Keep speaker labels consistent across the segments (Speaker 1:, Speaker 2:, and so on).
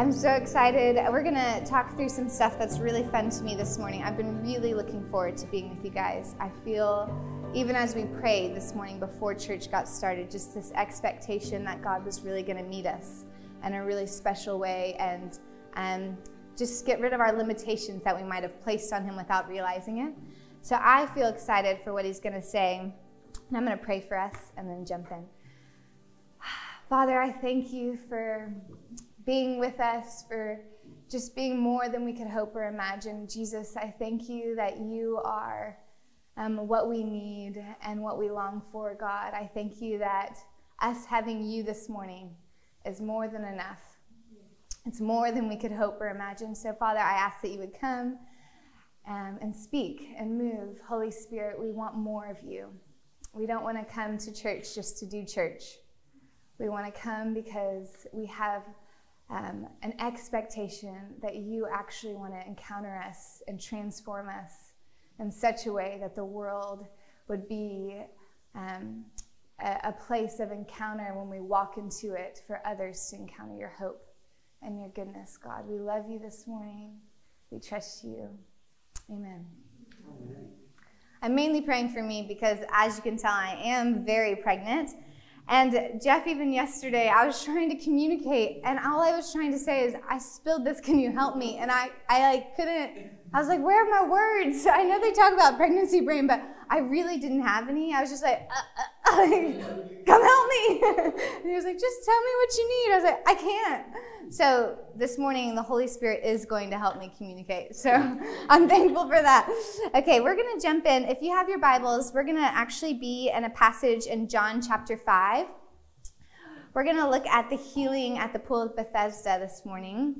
Speaker 1: I'm so excited. We're going to talk through some stuff that's really fun to me this morning. I've been really looking forward to being with you guys. I feel, even as we prayed this morning before church got started, just this expectation that God was really going to meet us in a really special way and um, just get rid of our limitations that we might have placed on Him without realizing it. So I feel excited for what He's going to say. And I'm going to pray for us and then jump in. Father, I thank you for being with us, for just being more than we could hope or imagine. Jesus, I thank you that you are um, what we need and what we long for, God. I thank you that us having you this morning is more than enough. It's more than we could hope or imagine. So, Father, I ask that you would come um, and speak and move. Holy Spirit, we want more of you. We don't want to come to church just to do church. We want to come because we have um, an expectation that you actually want to encounter us and transform us in such a way that the world would be um, a, a place of encounter when we walk into it for others to encounter your hope and your goodness, God. We love you this morning. We trust you. Amen. Amen. I'm mainly praying for me because, as you can tell, I am very pregnant. And Jeff, even yesterday, I was trying to communicate, and all I was trying to say is, "I spilled this. Can you help me?" And I, I like couldn't. I was like, "Where are my words?" I know they talk about pregnancy brain, but I really didn't have any. I was just like, uh, uh, "Come help me!" and he was like, "Just tell me what you need." I was like, "I can't." So this morning, the Holy Spirit is going to help me communicate. So I'm thankful for that. Okay, we're going to jump in. If you have your Bibles, we're going to actually be in a passage in John chapter 5. We're going to look at the healing at the pool of Bethesda this morning.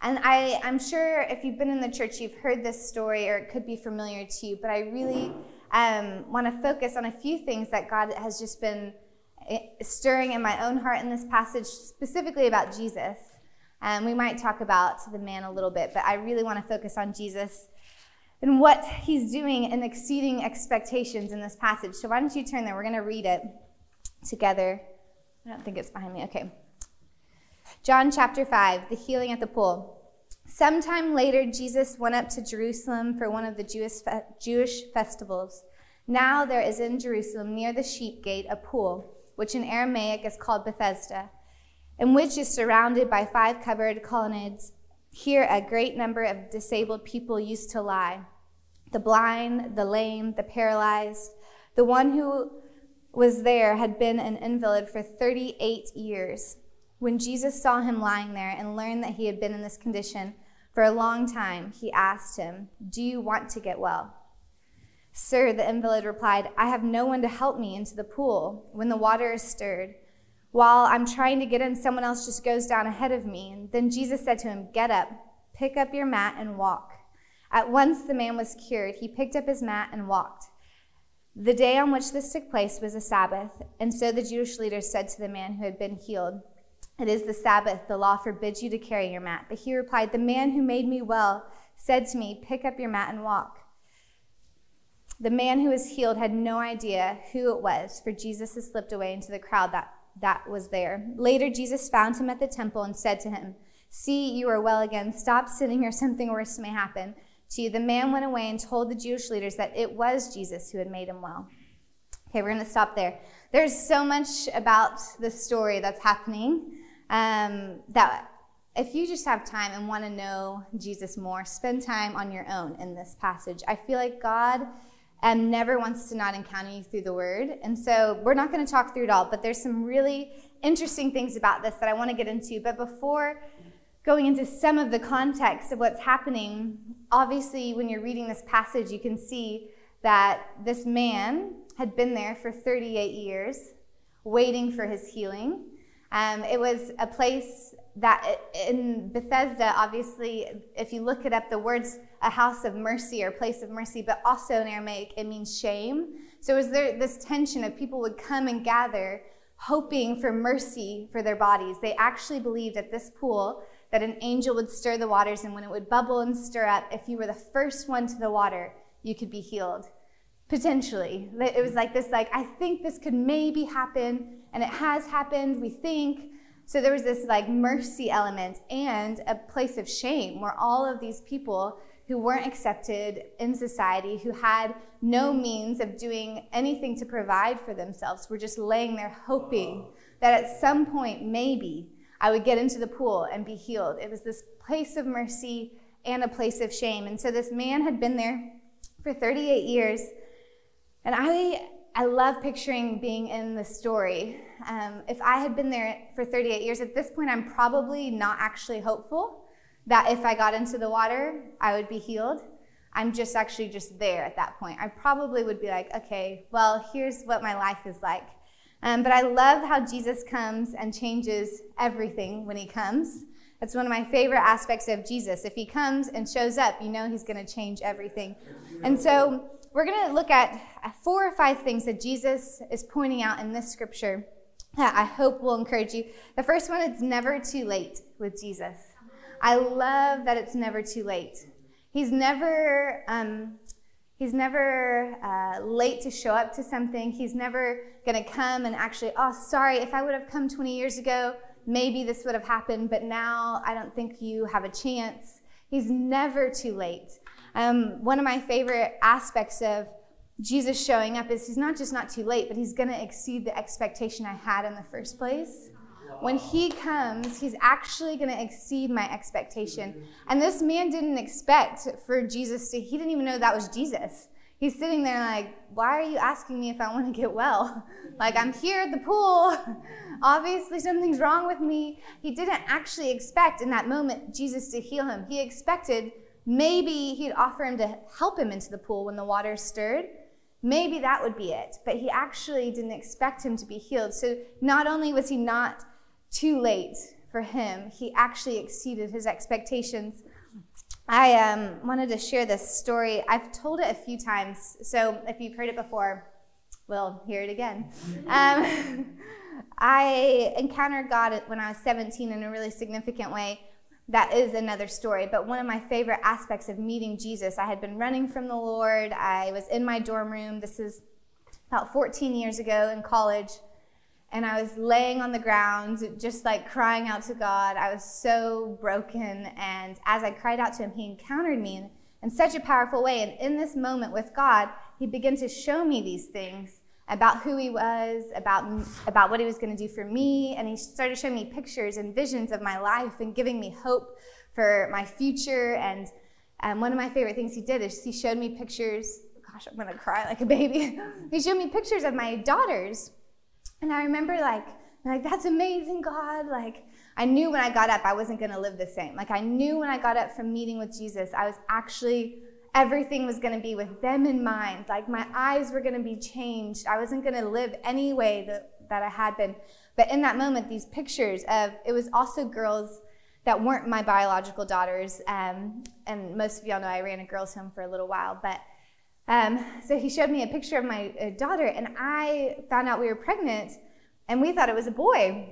Speaker 1: And I, I'm sure if you've been in the church, you've heard this story or it could be familiar to you, but I really um, want to focus on a few things that God has just been stirring in my own heart in this passage, specifically about Jesus. Um, we might talk about the man a little bit, but I really want to focus on Jesus and what he's doing and exceeding expectations in this passage. So why don't you turn there? We're going to read it together. I don't think it's behind me. Okay. John chapter 5, the healing at the pool. Sometime later, Jesus went up to Jerusalem for one of the Jewish, fe- Jewish festivals. Now there is in Jerusalem, near the sheep gate, a pool which in Aramaic is called Bethesda, and which is surrounded by five covered colonnades. Here, a great number of disabled people used to lie the blind, the lame, the paralyzed. The one who was there had been an invalid for 38 years. When Jesus saw him lying there and learned that he had been in this condition for a long time, he asked him, Do you want to get well? Sir, the invalid replied, I have no one to help me into the pool when the water is stirred. While I'm trying to get in, someone else just goes down ahead of me. And then Jesus said to him, Get up, pick up your mat, and walk. At once the man was cured. He picked up his mat and walked. The day on which this took place was a Sabbath, and so the Jewish leaders said to the man who had been healed, It is the Sabbath. The law forbids you to carry your mat. But he replied, The man who made me well said to me, Pick up your mat and walk. The man who was healed had no idea who it was, for Jesus had slipped away into the crowd that, that was there. Later, Jesus found him at the temple and said to him, See, you are well again. Stop sitting here, something worse may happen to you. The man went away and told the Jewish leaders that it was Jesus who had made him well. Okay, we're going to stop there. There's so much about the story that's happening um, that if you just have time and want to know Jesus more, spend time on your own in this passage. I feel like God and never wants to not encounter you through the word. And so we're not going to talk through it all, but there's some really interesting things about this that I want to get into. But before going into some of the context of what's happening, obviously, when you're reading this passage, you can see that this man had been there for 38 years, waiting for his healing. Um, it was a place that in Bethesda, obviously, if you look it up, the words a house of mercy or place of mercy, but also in Aramaic, it means shame. So is there this tension of people would come and gather hoping for mercy for their bodies? They actually believed at this pool that an angel would stir the waters, and when it would bubble and stir up, if you were the first one to the water, you could be healed. Potentially. It was like this, like, I think this could maybe happen, and it has happened, we think, So there was this like mercy element and a place of shame where all of these people who weren't accepted in society, who had no means of doing anything to provide for themselves, were just laying there hoping that at some point, maybe, I would get into the pool and be healed. It was this place of mercy and a place of shame. And so this man had been there for 38 years. And I, I love picturing being in the story. Um, if I had been there for 38 years, at this point, I'm probably not actually hopeful that if I got into the water, I would be healed. I'm just actually just there at that point. I probably would be like, okay, well, here's what my life is like. Um, but I love how Jesus comes and changes everything when he comes. That's one of my favorite aspects of Jesus. If he comes and shows up, you know he's going to change everything. And so we're going to look at four or five things that Jesus is pointing out in this scripture that I hope will encourage you. The first one, it's never too late with Jesus. I love that it's never too late. He's never um, he's never uh, late to show up to something. He's never going to come and actually, oh, sorry, if I would have come 20 years ago, maybe this would have happened, but now I don't think you have a chance. He's never too late. Um, one of my favorite aspects of Jesus showing up is he's not just not too late, but he's going to exceed the expectation I had in the first place. When he comes, he's actually going to exceed my expectation. And this man didn't expect for Jesus to, he didn't even know that was Jesus. He's sitting there like, why are you asking me if I want to get well? Like, I'm here at the pool. Obviously, something's wrong with me. He didn't actually expect in that moment Jesus to heal him. He expected maybe he'd offer him to help him into the pool when the water stirred. Maybe that would be it. But he actually didn't expect him to be healed. So not only was he not too late for him. He actually exceeded his expectations. I um, wanted to share this story. I've told it a few times, so if you've heard it before, we'll hear it again. Um, I encountered God when I was 17 in a really significant way. That is another story. But one of my favorite aspects of meeting Jesus, I had been running from the Lord. I was in my dorm room. This is about 14 years ago in college and I was laying on the ground, just like crying out to God. I was so broken. And as I cried out to Him, He encountered me in, in such a powerful way. And in this moment with God, He began to show me these things about who He was, about, about what He was going to do for me. And He started showing me pictures and visions of my life and giving me hope for my future. And um, one of my favorite things He did is He showed me pictures. Gosh, I'm going to cry like a baby. he showed me pictures of my daughters and I remember like, like, that's amazing, God. Like, I knew when I got up, I wasn't going to live the same. Like, I knew when I got up from meeting with Jesus, I was actually, everything was going to be with them in mind. Like, my eyes were going to be changed. I wasn't going to live any way that, that I had been. But in that moment, these pictures of, it was also girls that weren't my biological daughters. Um, and most of y'all know I ran a girls' home for a little while. But um, so he showed me a picture of my uh, daughter, and I found out we were pregnant, and we thought it was a boy.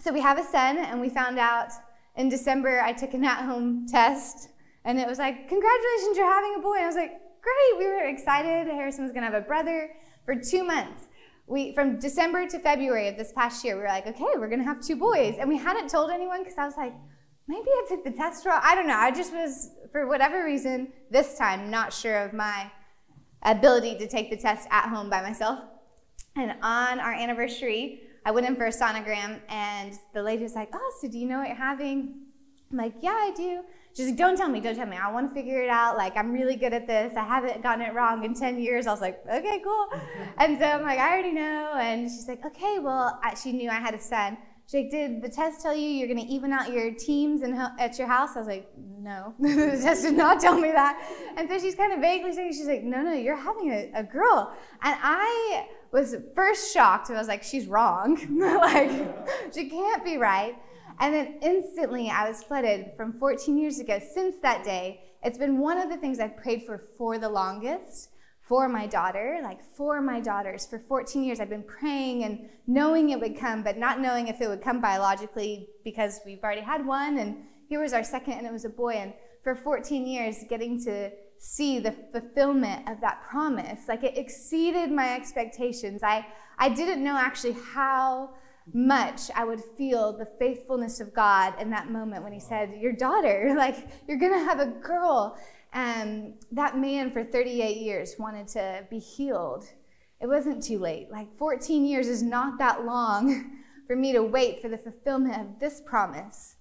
Speaker 1: So we have a son, and we found out in December I took an at-home test, and it was like, "Congratulations, you're having a boy." I was like, "Great!" We were excited. Harrison was gonna have a brother for two months. We from December to February of this past year, we were like, "Okay, we're gonna have two boys," and we hadn't told anyone because I was like, maybe I took the test wrong. I don't know. I just was, for whatever reason, this time not sure of my ability to take the test at home by myself. And on our anniversary, I went in for a sonogram, and the lady was like, Oh, so do you know what you're having? I'm like, Yeah, I do. She's like, Don't tell me, don't tell me. I want to figure it out. Like, I'm really good at this. I haven't gotten it wrong in 10 years. I was like, Okay, cool. And so I'm like, I already know. And she's like, Okay, well, she knew I had a son. She's like, did the test tell you you're going to even out your teams in, at your house? I was like, no, the test did not tell me that. And so she's kind of vaguely saying, she's like, no, no, you're having a, a girl. And I was first shocked. I was like, she's wrong. like, she can't be right. And then instantly I was flooded from 14 years ago. Since that day, it's been one of the things I've prayed for for the longest for my daughter, like for my daughters. For 14 years, I've been praying and knowing it would come, but not knowing if it would come biologically because we've already had one, and here was our second, and it was a boy. And for 14 years, getting to see the fulfillment of that promise, like it exceeded my expectations. I, I didn't know actually how much I would feel the faithfulness of God in that moment when He said, Your daughter, like, you're going to have a girl. And that man for 38 years wanted to be healed. It wasn't too late. Like, 14 years is not that long for me to wait for the fulfillment of this promise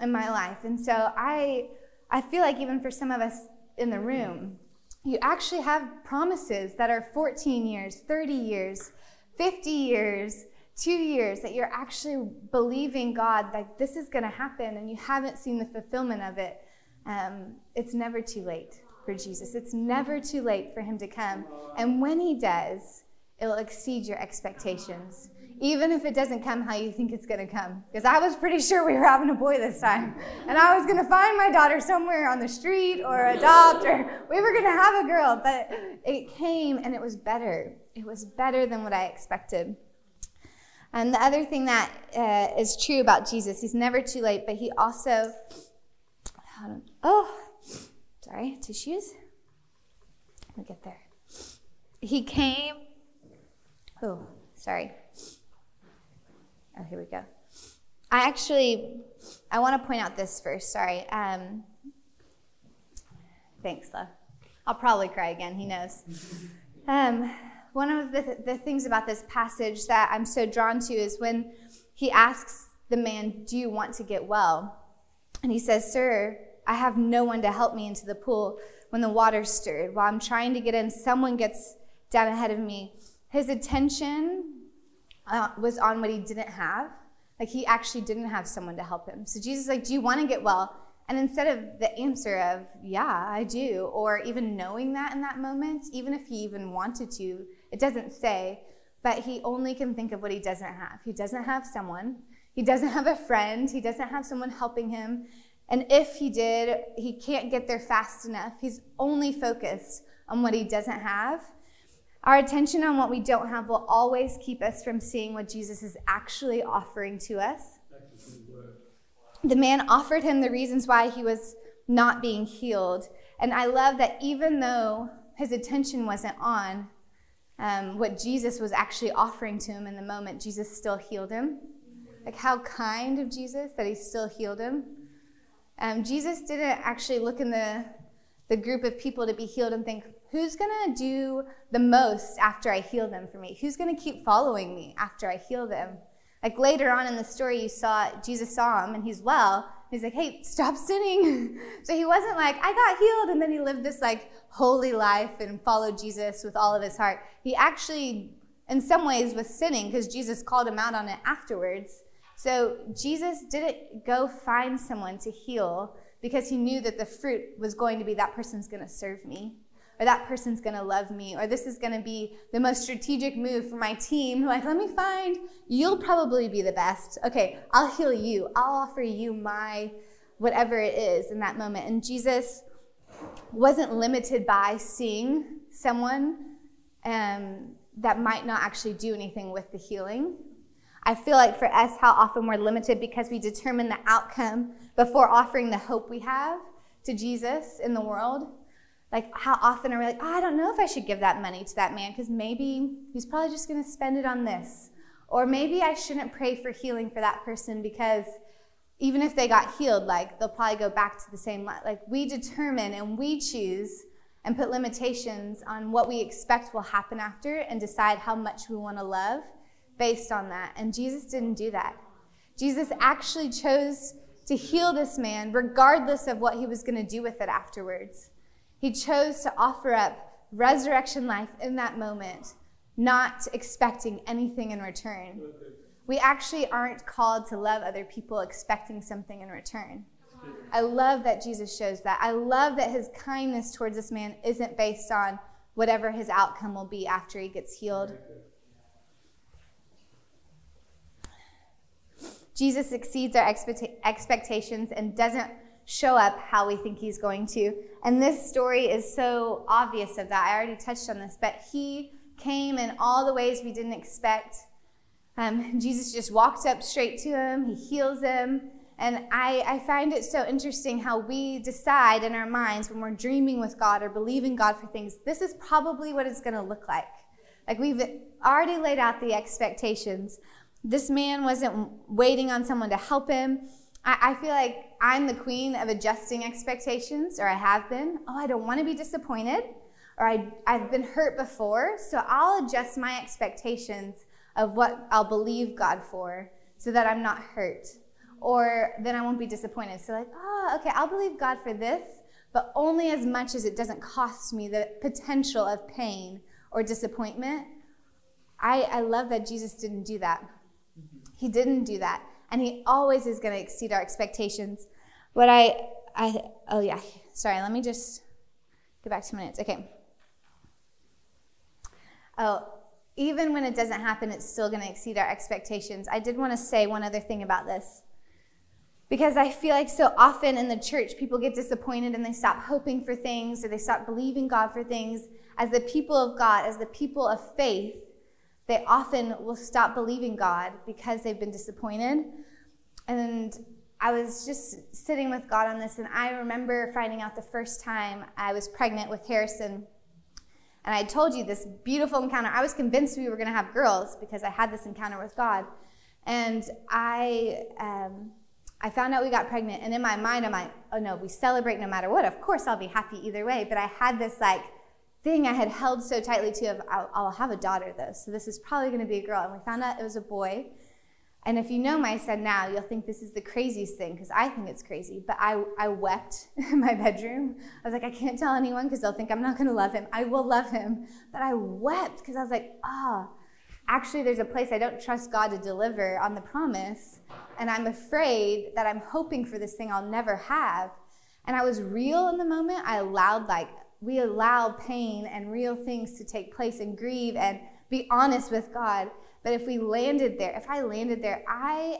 Speaker 1: in my life. And so I, I feel like even for some of us in the room, you actually have promises that are 14 years, 30 years, 50 years, two years that you're actually believing God that this is going to happen and you haven't seen the fulfillment of it. Um, it's never too late for Jesus. It's never too late for him to come. And when he does, it'll exceed your expectations even if it doesn't come how you think it's going to come. Because I was pretty sure we were having a boy this time. And I was going to find my daughter somewhere on the street or adopt, or we were going to have a girl. But it came and it was better. It was better than what I expected. And the other thing that uh, is true about Jesus, he's never too late, but he also, oh, sorry, tissues. We'll get there. He came, oh, sorry. Oh, here we go. I actually, I want to point out this first. Sorry. Um, thanks, love. I'll probably cry again. He knows. Um, one of the, the things about this passage that I'm so drawn to is when he asks the man, Do you want to get well? And he says, Sir, I have no one to help me into the pool when the water stirred. While I'm trying to get in, someone gets down ahead of me. His attention uh, was on what he didn't have. Like he actually didn't have someone to help him. So Jesus is like, "Do you want to get well?" And instead of the answer of, "Yeah, I do," or even knowing that in that moment, even if he even wanted to, it doesn't say, but he only can think of what he doesn't have. He doesn't have someone. He doesn't have a friend. He doesn't have someone helping him. And if he did, he can't get there fast enough. He's only focused on what he doesn't have. Our attention on what we don't have will always keep us from seeing what Jesus is actually offering to us. The man offered him the reasons why he was not being healed. And I love that even though his attention wasn't on um, what Jesus was actually offering to him in the moment, Jesus still healed him. Like, how kind of Jesus that he still healed him. Um, Jesus didn't actually look in the, the group of people to be healed and think, Who's going to do the most after I heal them for me? Who's going to keep following me after I heal them? Like later on in the story, you saw Jesus saw him and he's well. He's like, hey, stop sinning. so he wasn't like, I got healed. And then he lived this like holy life and followed Jesus with all of his heart. He actually, in some ways, was sinning because Jesus called him out on it afterwards. So Jesus didn't go find someone to heal because he knew that the fruit was going to be that person's going to serve me or that person's to love me, or this is to be the most strategic move for my team. Like, let me find, you'll probably be the best. Okay, I'll heal you. I'll offer you my whatever it is in that moment. And Jesus wasn't limited by seeing someone um, that might not actually do anything with the healing. I feel like for us, how often we're limited because we determine the outcome before offering the hope we have to Jesus in the world. Like, how often are we like, oh, I don't know if I should give that money to that man because maybe he's probably just going to spend it on this. Or maybe I shouldn't pray for healing for that person because even if they got healed, like, they'll probably go back to the same life. Like, we determine and we choose and put limitations on what we expect will happen after and decide how much we want to love based on that. And Jesus didn't do that. Jesus actually chose to heal this man regardless of what he was going to do with it afterwards. He chose to offer up resurrection life in that moment, not expecting anything in return. We actually aren't called to love other people expecting something in return. I love that Jesus shows that. I love that his kindness towards this man isn't based on whatever his outcome will be after he gets healed. Jesus exceeds our expectations and doesn't show up how we think he's going to. And this story is so obvious of that. I already touched on this, but he came in all the ways we didn't expect. Um, Jesus just walked up straight to him, he heals him. And I, I find it so interesting how we decide in our minds when we're dreaming with God or believing God for things, this is probably what it's going to look like. Like we've already laid out the expectations. This man wasn't waiting on someone to help him. I, I feel like I'm the queen of adjusting expectations, or I have been. Oh, I don't want to be disappointed, or I, I've been hurt before, so I'll adjust my expectations of what I'll believe God for so that I'm not hurt. Or then I won't be disappointed. So, like, oh, okay, I'll believe God for this, but only as much as it doesn't cost me the potential of pain or disappointment. I, I love that Jesus didn't do that. Mm-hmm. He didn't do that. And he always is going to exceed our expectations. What I, I, oh yeah, sorry, let me just go back two minutes. Okay. Oh, even when it doesn't happen, it's still going to exceed our expectations. I did want to say one other thing about this. Because I feel like so often in the church, people get disappointed and they stop hoping for things or they stop believing God for things. As the people of God, as the people of faith, they often will stop believing God because they've been disappointed. And I was just sitting with God on this, and I remember finding out the first time I was pregnant with Harrison. And I told you this beautiful encounter. I was convinced we were going to have girls because I had this encounter with God. And I, um, I found out we got pregnant. And in my mind, I'm like, oh no, we celebrate no matter what. Of course, I'll be happy either way. But I had this like thing I had held so tightly to of, I'll, I'll have a daughter though. So this is probably going to be a girl. And we found out it was a boy. And if you know my son now, you'll think this is the craziest thing because I think it's crazy. But I, I wept in my bedroom. I was like, I can't tell anyone because they'll think I'm not going to love him. I will love him. But I wept because I was like, ah, oh, actually, there's a place I don't trust God to deliver on the promise. And I'm afraid that I'm hoping for this thing I'll never have. And I was real in the moment. I allowed, like, we allow pain and real things to take place and grieve and be honest with God. But if we landed there, if I landed there, I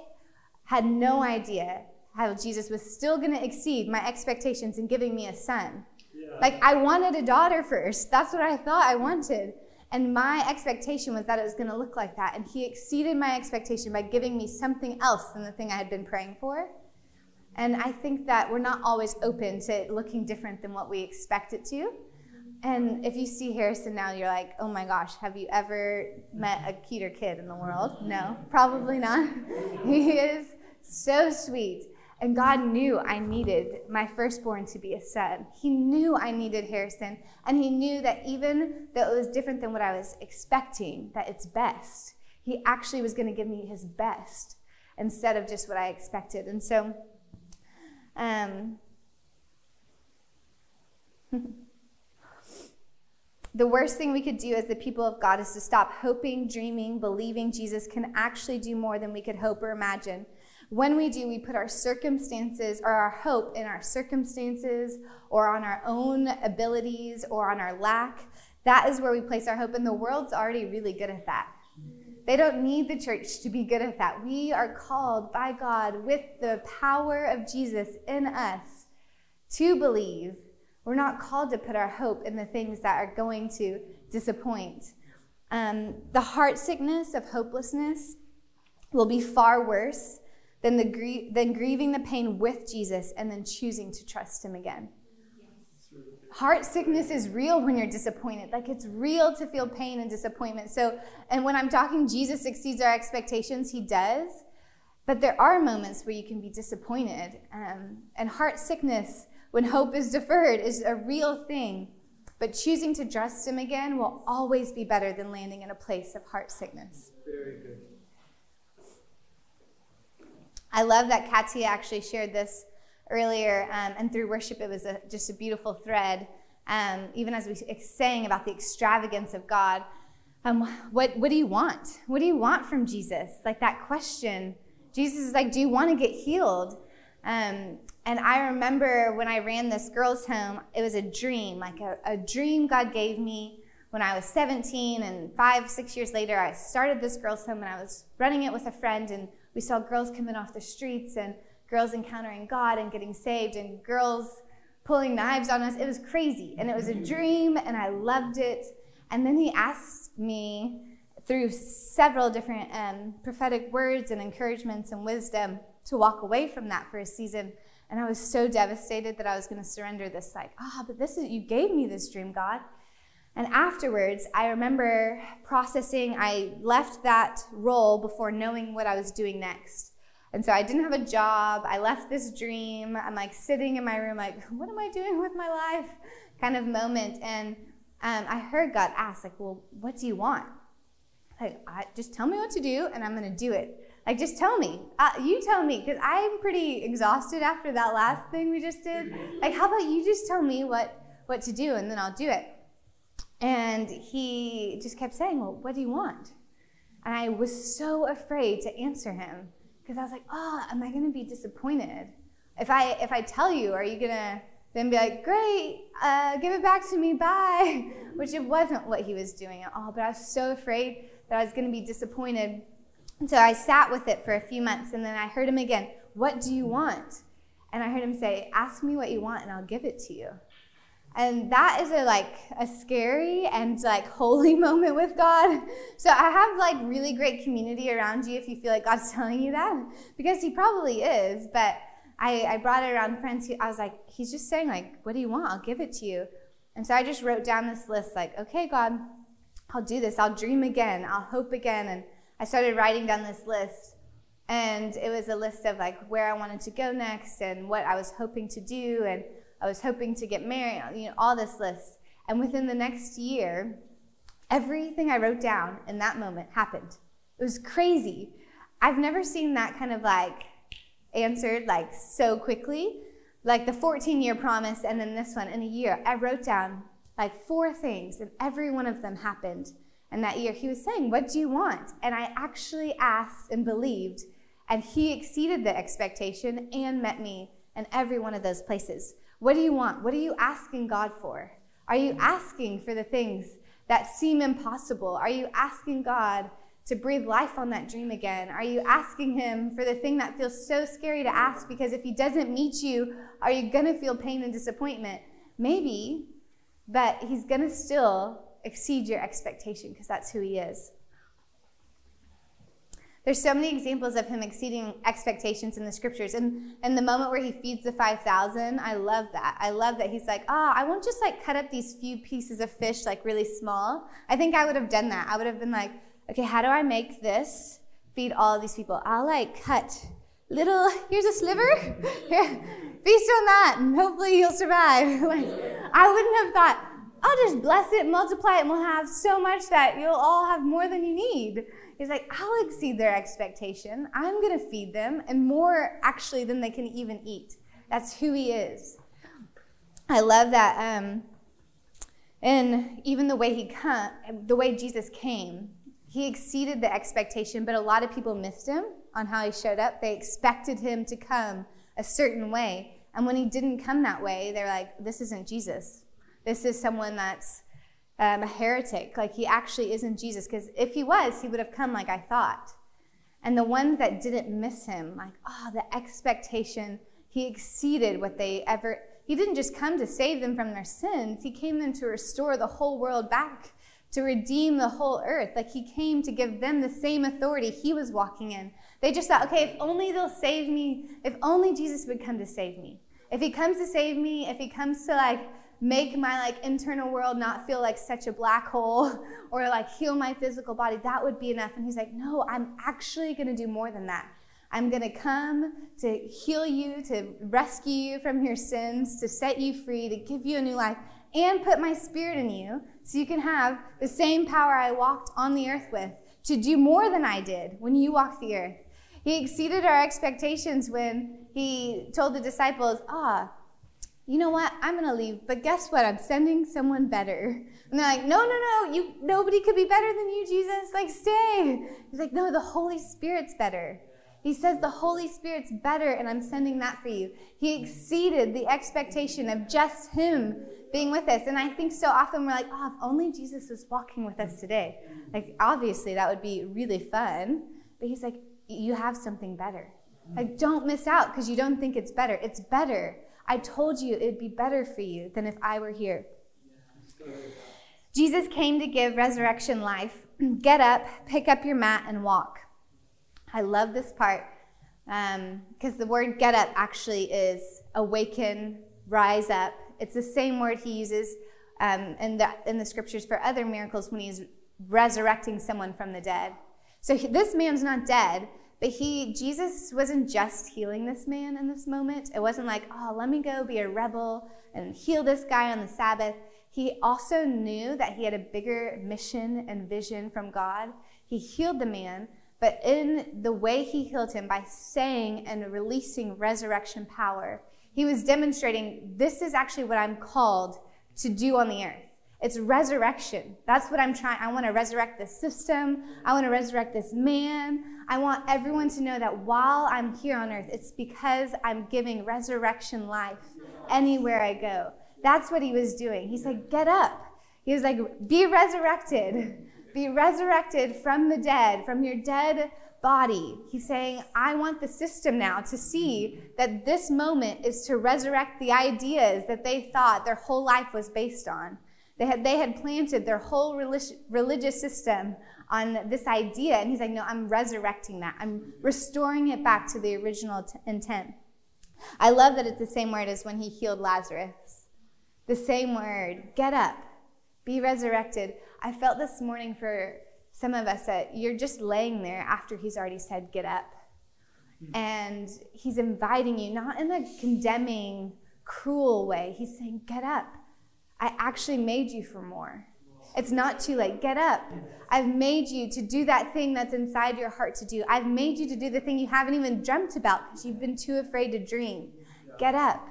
Speaker 1: had no idea how Jesus was still going to exceed my expectations in giving me a son. Yeah. Like, I wanted a daughter first. That's what I thought I wanted. And my expectation was that it was going to look like that. And he exceeded my expectation by giving me something else than the thing I had been praying for. And I think that we're not always open to looking different than what we expect it to. And if you see Harrison now, you're like, oh my gosh, have you ever met a cuter kid in the world? No, probably not. he is so sweet. And God knew I needed my firstborn to be a son. He knew I needed Harrison. And He knew that even though it was different than what I was expecting, that it's best. He actually was going to give me His best instead of just what I expected. And so, um, The worst thing we could do as the people of God is to stop hoping, dreaming, believing Jesus can actually do more than we could hope or imagine. When we do, we put our circumstances or our hope in our circumstances or on our own abilities or on our lack. That is where we place our hope, and the world's already really good at that. They don't need the church to be good at that. We are called by God with the power of Jesus in us to believe we're not called to put our hope in the things that are going to disappoint. Um, the heart sickness of hopelessness will be far worse than, the grie- than grieving the pain with Jesus and then choosing to trust Him again. Heart sickness is real when you're disappointed. Like it's real to feel pain and disappointment. So, and when I'm talking Jesus exceeds our expectations, He does. But there are moments where you can be disappointed. Um, and heart sickness when hope is deferred is a real thing. But choosing to trust Him again will always be better than landing in a place of heart sickness. Very good. I love that Katia actually shared this earlier, um, and through worship, it was a, just a beautiful thread. Um, even as we sang about the extravagance of God, um, what, what do you want? What do you want from Jesus? Like that question. Jesus is like, Do you want to get healed? Um, and I remember when I ran this girls' home, it was a dream, like a, a dream God gave me when I was 17. And five, six years later, I started this girls' home and I was running it with a friend. And we saw girls coming off the streets and girls encountering God and getting saved and girls pulling knives on us. It was crazy. And it was a dream and I loved it. And then he asked me through several different um, prophetic words and encouragements and wisdom to walk away from that for a season and I was so devastated that I was going to surrender this, like, ah, oh, but this is, you gave me this dream, God. And afterwards, I remember processing, I left that role before knowing what I was doing next. And so I didn't have a job. I left this dream. I'm like sitting in my room, like, what am I doing with my life? Kind of moment. And um, I heard God ask, like, well, what do you want? Like, I, just tell me what to do, and I'm going to do it. Like, just tell me. Uh, you tell me, because I'm pretty exhausted after that last thing we just did. Like, how about you just tell me what what to do, and then I'll do it. And he just kept saying, Well, what do you want? And I was so afraid to answer him because I was like, Oh, am I going to be disappointed? If I, if I tell you, are you going to then be like, Great, uh, give it back to me, bye? Which it wasn't what he was doing at all. But I was so afraid that I was going to be disappointed. And so I sat with it for a few months and then I heard him again, What do you want? And I heard him say, Ask me what you want and I'll give it to you. And that is a like a scary and like holy moment with God. So I have like really great community around you if you feel like God's telling you that, because He probably is. But I, I brought it around friends. Who, I was like, He's just saying like, what do you want? I'll give it to you. And so I just wrote down this list like, okay, God, I'll do this. I'll dream again. I'll hope again. And I started writing down this list. And it was a list of like where I wanted to go next and what I was hoping to do and I was hoping to get married, you know, all this list. And within the next year, everything I wrote down in that moment happened. It was crazy. I've never seen that kind of like answered like so quickly. Like the 14 year promise and then this one in a year. I wrote down like four things and every one of them happened. And that year he was saying, What do you want? And I actually asked and believed, and he exceeded the expectation and met me in every one of those places. What do you want? What are you asking God for? Are you asking for the things that seem impossible? Are you asking God to breathe life on that dream again? Are you asking Him for the thing that feels so scary to ask because if He doesn't meet you, are you going to feel pain and disappointment? Maybe, but He's going to still exceed your expectation because that's who He is. There's so many examples of him exceeding expectations in the scriptures. And, and the moment where he feeds the 5,000, I love that. I love that he's like, ah, oh, I won't just like cut up these few pieces of fish like really small. I think I would have done that. I would have been like, okay, how do I make this feed all of these people? I'll like cut little, here's a sliver. Feast on that and hopefully you'll survive. like, I wouldn't have thought, I'll just bless it, multiply it, and we'll have so much that you'll all have more than you need. He's like, I'll exceed their expectation. I'm going to feed them, and more actually than they can even eat. That's who he is. I love that. Um, and even the way he come, the way Jesus came, he exceeded the expectation, but a lot of people missed him on how he showed up. They expected him to come a certain way. And when he didn't come that way, they're like, this isn't Jesus. This is someone that's um, a heretic. Like he actually isn't Jesus. Because if he was, he would have come like I thought. And the ones that didn't miss him, like, oh, the expectation, he exceeded what they ever. He didn't just come to save them from their sins, he came in to restore the whole world back, to redeem the whole earth. Like he came to give them the same authority he was walking in. They just thought, okay, if only they'll save me, if only Jesus would come to save me. If he comes to save me, if he comes to like make my like internal world not feel like such a black hole or like heal my physical body that would be enough. And he's like no i'm actually going to do more than that. I'm going to come to heal you to rescue you from your sins to set you free to give you a new life and put my spirit in you so you can have the same power i walked on the earth with to do more than i did when you walked the earth. He exceeded our expectations when he told the disciples ah you know what? I'm to leave, but guess what? I'm sending someone better. And they're like, no, no, no, you, nobody could be better than you, Jesus. Like, stay. He's like, no, the Holy Spirit's better. He says the Holy Spirit's better, and I'm sending that for you. He exceeded the expectation of just Him being with us. And I think so often we're like, oh, if only Jesus was walking with us today. Like, obviously, that would be really fun. But He's like, you have something better. Like, don't miss out because you don't think it's better. It's better. I told you it'd be better for you than if I were here. Jesus came to give resurrection life. Get up, pick up your mat, and walk. I love this part because um, the word get up actually is awaken, rise up. It's the same word he uses um, in, the, in the scriptures for other miracles when he's resurrecting someone from the dead. So he, this man's not dead, but he Jesus wasn't just healing this man in this moment. It wasn't like, oh, let me go be a rebel and heal this guy on the Sabbath. He also knew that he had a bigger mission and vision from God. He healed the man, but in the way he healed him by saying and releasing resurrection power, he was demonstrating this is actually what I'm called to do on the earth. It's resurrection. That's what I'm trying. I want to resurrect this system. I want to resurrect this man. I want everyone to know that while I'm here on earth, it's because I'm giving resurrection life anywhere I go. That's what he was doing. He's like, get up. He was like, be resurrected. Be resurrected from the dead, from your dead body. He's saying, I want the system now to see that this moment is to resurrect the ideas that they thought their whole life was based on. They had, they had planted their whole religious system on this idea. And he's like, No, I'm resurrecting that. I'm restoring it back to the original t- intent. I love that it's the same word as when he healed Lazarus. The same word get up, be resurrected. I felt this morning for some of us that you're just laying there after he's already said, get up. And he's inviting you, not in a condemning, cruel way. He's saying, get up. I actually made you for more. It's not too late. Get up. I've made you to do that thing that's inside your heart to do. I've made you to do the thing you haven't even dreamt about because you've been too afraid to dream. Get up.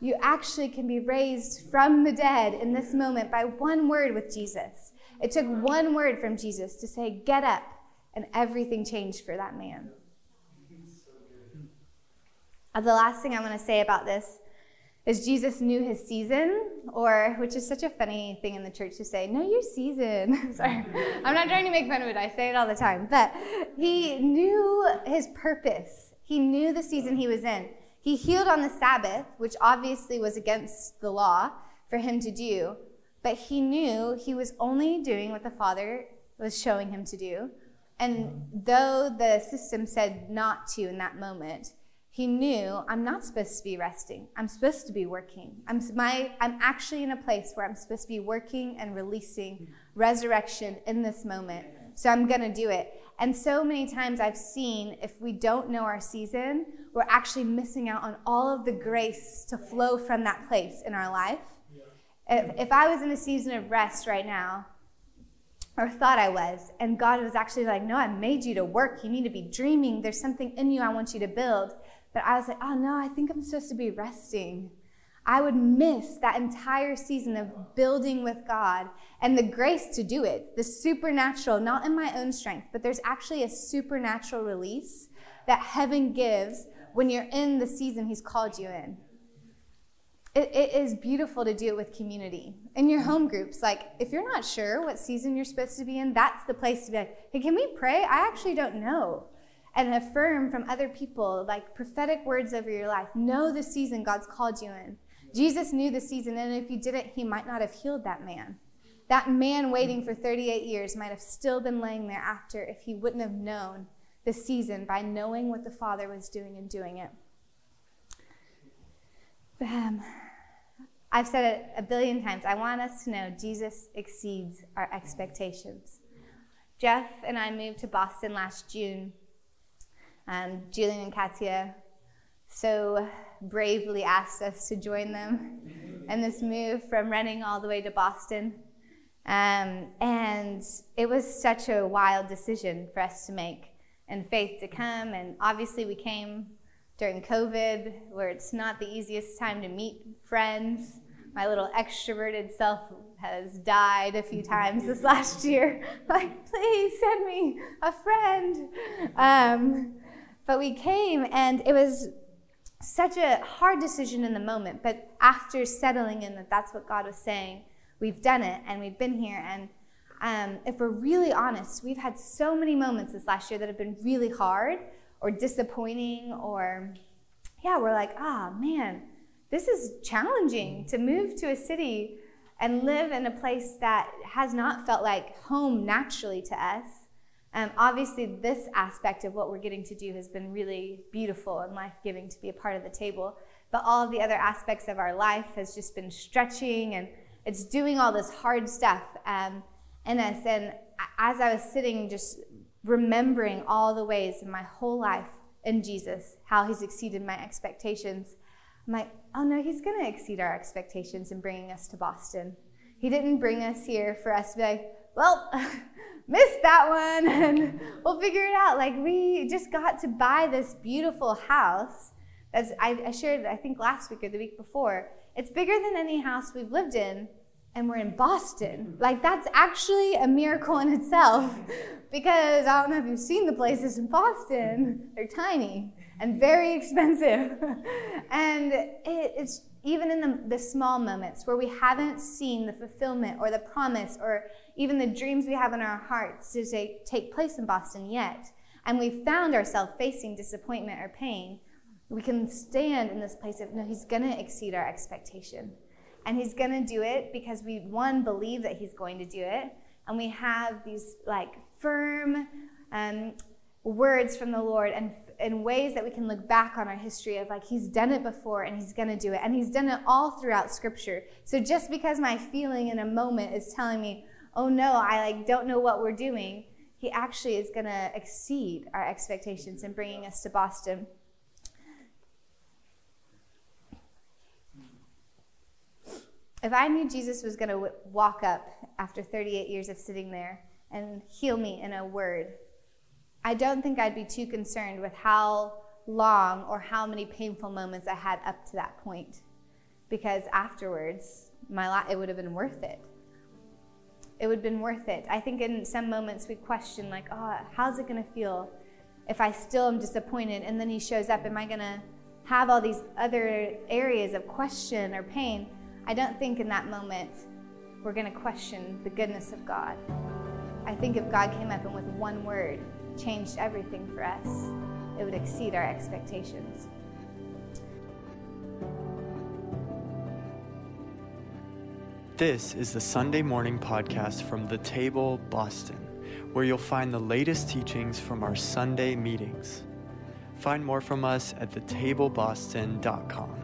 Speaker 1: You actually can be raised from the dead in this moment by one word with Jesus. It took one word from Jesus to say, Get up, and everything changed for that man. Uh, the last thing I want to say about this is Jesus knew his season, or which is such a funny thing in the church to say, know your season. Sorry, I'm not trying to make fun of it. I say it all the time, but he knew his purpose. He knew the season he was in. He healed on the Sabbath, which obviously was against the law for him to do, but he knew he was only doing what the Father was showing him to do. And though the system said not to in that moment, he knew I'm not supposed to be resting. I'm supposed to be working. I'm, my, I'm actually in a place where I'm supposed to be working and releasing resurrection in this moment. So I'm going to do it. And so many times I've seen if we don't know our season, we're actually missing out on all of the grace to flow from that place in our life. If, if I was in a season of rest right now, or thought I was, and God was actually like, No, I made you to work. You need to be dreaming. There's something in you I want you to build. But I was like, Oh, no, I think I'm supposed to be resting. I would miss that entire season of building with God and the grace to do it, the supernatural, not in my own strength, but there's actually a supernatural release that heaven gives when you're in the season He's called you in it, it is beautiful to do it with community in your home groups. Like, if you're not sure what season you're supposed to be in, that's the place to be like, hey, can we pray? I actually don't know. And affirm from other people, like prophetic words over your life. Know the season God's called you in. Jesus knew the season, and if he didn't, he might not have healed that man. That man waiting for 38 years might have still been laying there after if he wouldn't have known the season by knowing what the Father was doing and doing it. Um, I've said it a billion times. I want us to know Jesus exceeds our expectations. Jeff and I moved to Boston last June. Um, Julian and Katia so bravely asked us to join them in this move from Redding all the way to Boston. Um, and it was such a wild decision for us to make and faith to come. And obviously, we came during COVID, where it's not the easiest time to meet friends. My little extroverted self has died a few times this last year. like, please send me a friend. Um, but we came, and it was such a hard decision in the moment. But after settling in that that's what God was saying, we've done it, and we've been here. And um, if we're really honest, we've had so many moments this last year that have been really hard or disappointing or yeah, we're like, ah, oh, man, this is challenging to move to a city and live in a place that has not felt like home naturally to us. Um, obviously, this aspect of what we're getting to do has been really beautiful and life giving to be a part of the table. But all of the other aspects of our life has just been stretching and it's doing all this hard stuff um, in us. And as I was sitting, just remembering all the ways in my whole life in Jesus, how he's exceeded my expectations, I'm like, oh no, he's going to exceed our expectations in bringing us to Boston. He didn't bring us here for us to be like, well, missed that one and we'll figure it out. Like, we just got to buy this beautiful house. As I, shared, I think last week or the week before, it's bigger than any house we've lived in, and we're in Boston. Like, that's actually a miracle in itself because I don't know if you've seen the places in Boston, they're tiny and very expensive. and it, it's even in the, the small moments where we haven't seen the fulfillment or the promise or even the dreams we have in our hearts to take, take place in Boston yet, and we've found ourselves facing disappointment or pain, we can stand in this place of, no, He's going to exceed our expectation. And He's going to do it because we, one, believe that He's going to do it, and we have these like firm um, words from the Lord and in ways that we can look back on our history of like he's done it before and he's going to do it. And he's done it all throughout scripture. So just because my feeling in a moment is telling me oh no i like don't know what we're doing he actually is going to exceed our expectations in bringing us to boston. If i knew jesus was going to walk up after 38 years of sitting there and heal me in a word I don't think I'd be too concerned with how long or how many painful moments I had up to that point. Because afterwards, my life, it would have been worth it. It would have been worth it. I think in some moments we question, like, oh, how's it going to feel if I still am disappointed and then he shows up? Am I going to have all these other areas of question or pain? I don't think in that moment we're going to question the goodness of God. I think if God came up and with one word changed everything for us, it would exceed our expectations.
Speaker 2: This is the Sunday morning podcast from The Table Boston, where you'll find the latest teachings from our Sunday meetings. Find more from us at thetableboston.com.